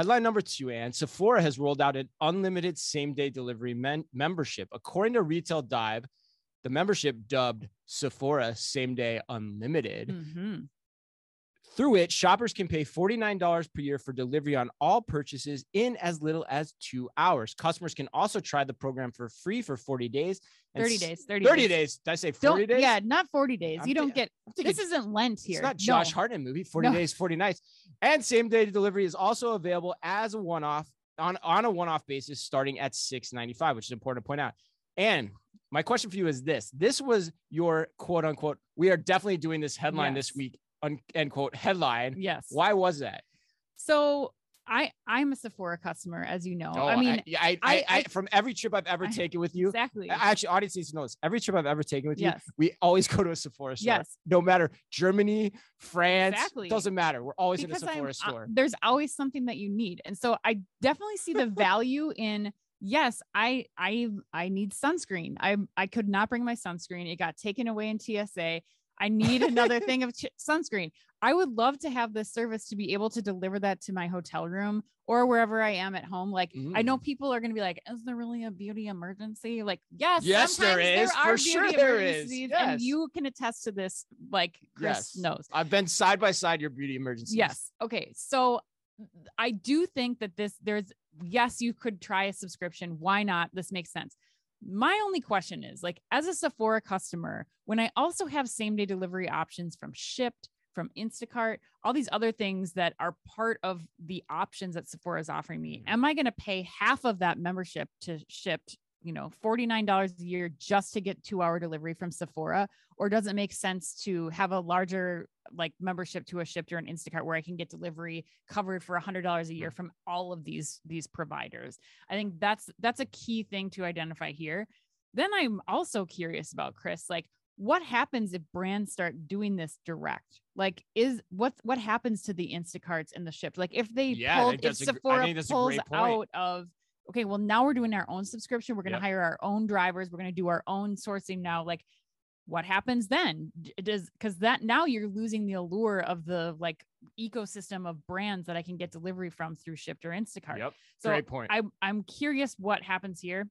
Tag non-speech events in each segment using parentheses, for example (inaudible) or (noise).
Headline number two, and Sephora has rolled out an unlimited same day delivery men- membership. According to Retail Dive, the membership dubbed Sephora Same Day Unlimited. Mhm. Through it, shoppers can pay $49 per year for delivery on all purchases in as little as two hours. Customers can also try the program for free for 40 days. and 30 s- days. 30, 30 days. Did I say 40 Don't, days? Yeah, not 40 days. I'm you don't get thinking this isn't Lent here. It's not Josh No. Hartnett movie, 40 No. days, 40 nights. And same day delivery is also available as a one-off on, on a one-off basis starting at 695, which is important to point out. And my question for you is this. This was your quote unquote, we are definitely doing this headline this week, un, end quote, headline. Yes. Why was that? So I I'm a Sephora customer, as you know. Oh, I mean, I, I, I, I- from every trip I've ever (laughs) taken with you, exactly. I- actually, audience needs to know this. Every trip I've ever taken with you, we always (laughs) go to a Sephora store. Yes. No matter Germany, France, Exactly. doesn't matter. We're always in a because I'm, Sephora uh, store. there's always something that you need. And so I definitely see the (laughs) value in yes, I I I need sunscreen. I I could not bring my sunscreen. It got taken away in TSA. I need another (laughs) thing of ch- sunscreen. I would love to have this service to be able to deliver that to my hotel room or wherever I am at home. Like I know Mm. people are going to be like, "Is there really a beauty emergency?" Like, yes, Yes, there sometimes. For sure there is. Yes. and you can attest to this. Like Chris Yes. knows. I've been side by side your beauty emergencies. Yes. Okay. So I do think that this, there's, yes, you could try a subscription. Why not? This makes sense. My only question is like, as a Sephora customer, when I also have same day delivery options from Shipt, from Instacart, all these other things that are part of the options that Sephora is offering me, Mhm. am I going to pay half of that membership to Shipt? You know, $49 a year just to get two hour delivery from Sephora? Or does it make sense to have a larger like membership to a Shipt or an Instacart where I can get delivery covered for $100 a Mm. year from all of these these providers? I think that's that's a key thing to identify here. Then I'm also curious about Chris, like what happens if brands start doing this direct? Like, is what what happens to the Instacarts and the Shipt? Like, if they Yeah, if Sephora a pulls out of okay, well now we're doing our own subscription. We're going to Yep. hire our own drivers. We're going to do our own sourcing now. Like, what happens then? Does because that now you're losing the allure of the like ecosystem of brands that I can get delivery from through Shipt or Instacart. Yep. So Great point. I'm I'm curious what happens here.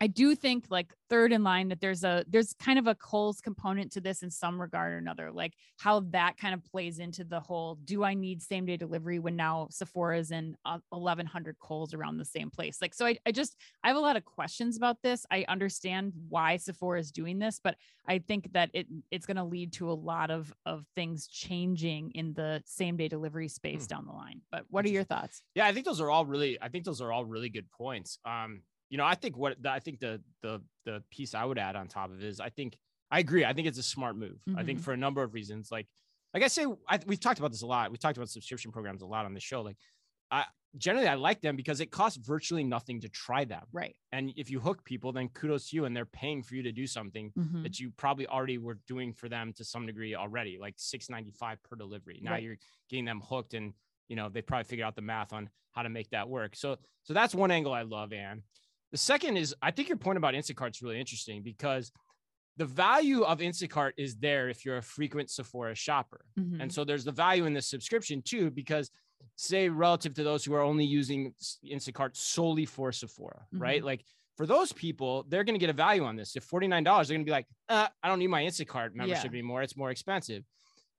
I do think like third in line that there's a there's kind of a Kohl's component to this in some regard or another, like how that kind of plays into the whole do I need same day delivery when now Sephora is in uh, 1100 Kohl's around the same place? Like, so I, I just I have a lot of questions about this. I understand why Sephora is doing this, but I think that it it's going to lead to a lot of of things changing in the same day delivery space Hmm. down the line. But what are your thoughts? Yeah, I think those are all really. I think those are all really good points. Um, you know, I think what the, I think the the the piece I would add on top of is I think I agree. I think it's a smart move. I think Mhm. for a number of reasons. Like, like I say, I, we've talked about this a lot. We've talked about subscription programs a lot on the show. Like, I generally I like them because it costs virtually nothing to try them. Right. And if you hook people, then kudos to you, and they're paying for you to do something Mhm. that you probably already were doing for them to some degree already, like six ninety five per delivery. Now Right. you're getting them hooked, and you know they probably figured out the math on how to make that work. So so that's one angle I love, Anne. The second is I think your point about Instacart is really interesting because the value of Instacart is there if you're a frequent Sephora shopper. Mhm. And so there's the value in the subscription too, because say relative to those who are only using Instacart solely for Sephora, right? Like for those people, they're going to get a value on this. If $49, they're going to be like, uh, I don't need my Instacart membership Yeah. anymore. It's more expensive.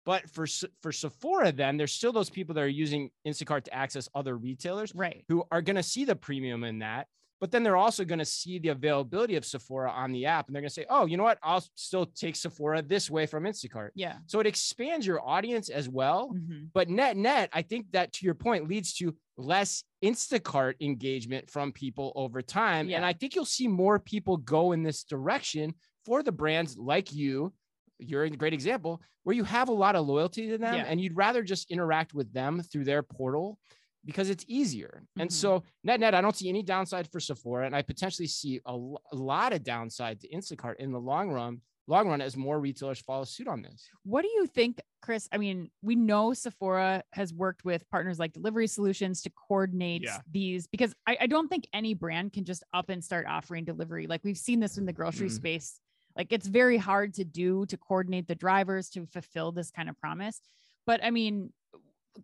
But for for Sephora, then there's still those people that are using Instacart to access other retailers right. who are going to see the premium in that. But then they're also going to see the availability of Sephora on the app, and they're going to say, "Oh, you know what? I'll still take Sephora this way from Instacart." Yeah. So it expands your audience as well. Mhm. But net net, I think that to your point leads to less Instacart engagement from people over time. Yeah. And I think you'll see more people go in this direction for the brands like you. You're a great example where you have a lot of loyalty to them Yeah. and you'd rather just interact with them through their portal because it's easier. And Mhm. so net net, I don't see any downside for Sephora, and I potentially see a, lot of downside to Instacart in the long run. Long run, as more retailers follow suit on this. What do you think, Chris? I mean, we know Sephora has worked with partners like Delivery Solutions to coordinate Yeah. these because I, I don't think any brand can just up and start offering delivery. Like we've seen this in the grocery Mhm. space. Like it's very hard to do to coordinate the drivers to fulfill this kind of promise. But I mean,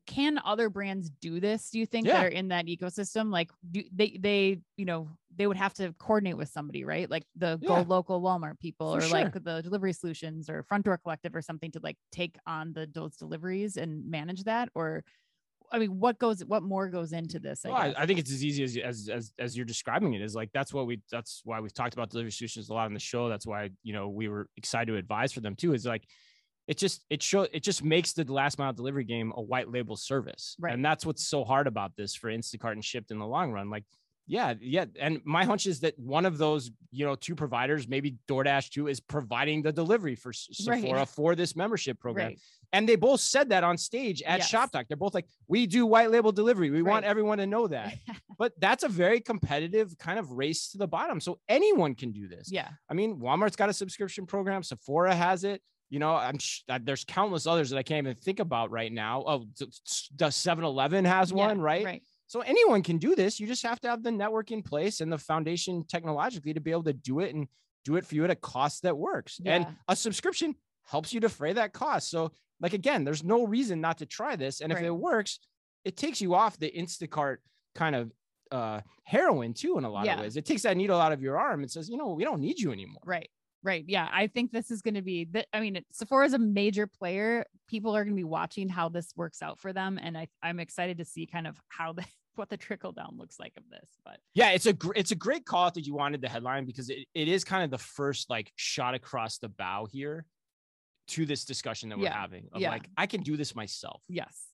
can other brands do this? Do you think Yeah. that are in that ecosystem? Like do they they you know they would have to coordinate with somebody, right? Like the Yeah. Go Local Walmart people For or like the delivery solutions or Front Door Collective or something to like take on the those deliveries and manage that or I mean, what goes, what more goes into this? I Well, I. I think it's as easy as, as as as you're describing it. Is like that's what we that's why we've talked about delivery solutions a lot on the show. That's why you know we were excited to advise for them too. Is like it just it show it just makes the last mile delivery game a white label service, Right. and that's what's so hard about this for Instacart and Shipt in the long run. Like, yeah, yeah, and my hunch is that one of those you know two providers, maybe DoorDash too, is providing the delivery for S- Right. Sephora for this membership program. right. And they both said that on stage at Yes. Shoptalk. They're both like, we do white label delivery. We want everyone to know that. (laughs) but that's a very competitive kind of race to the bottom. So anyone can do this. yeah. I mean, Walmart's got a subscription program, Sephora has it. You know, I'm sh- there's countless others that I can't even think about right now. Oh, the 7 Eleven has Yeah, one, right? Right. So anyone can do this. You just have to have the network in place and the foundation technologically to be able to do it and do it for you at a cost that works. Yeah. And a subscription helps you defray that cost. So, like again, there's no reason not to try this. And if it works, it takes you off the Instacart kind of uh heroin too in a lot Yeah. of ways. It takes that needle out of your arm and says, you know, we don't need you anymore. Right. Right. Yeah. I think this is going to be that. I mean, Sephora is a major player. People are going to be watching how this works out for them. And I, I'm excited to see kind of how the, (laughs) what the trickle down looks like of this. But Yeah, it's a gr- it's a great call out that you wanted the headline because it, it is kind of the first like shot across the bow here to this discussion that we're Yeah, having of yeah. like I can do this myself. yes.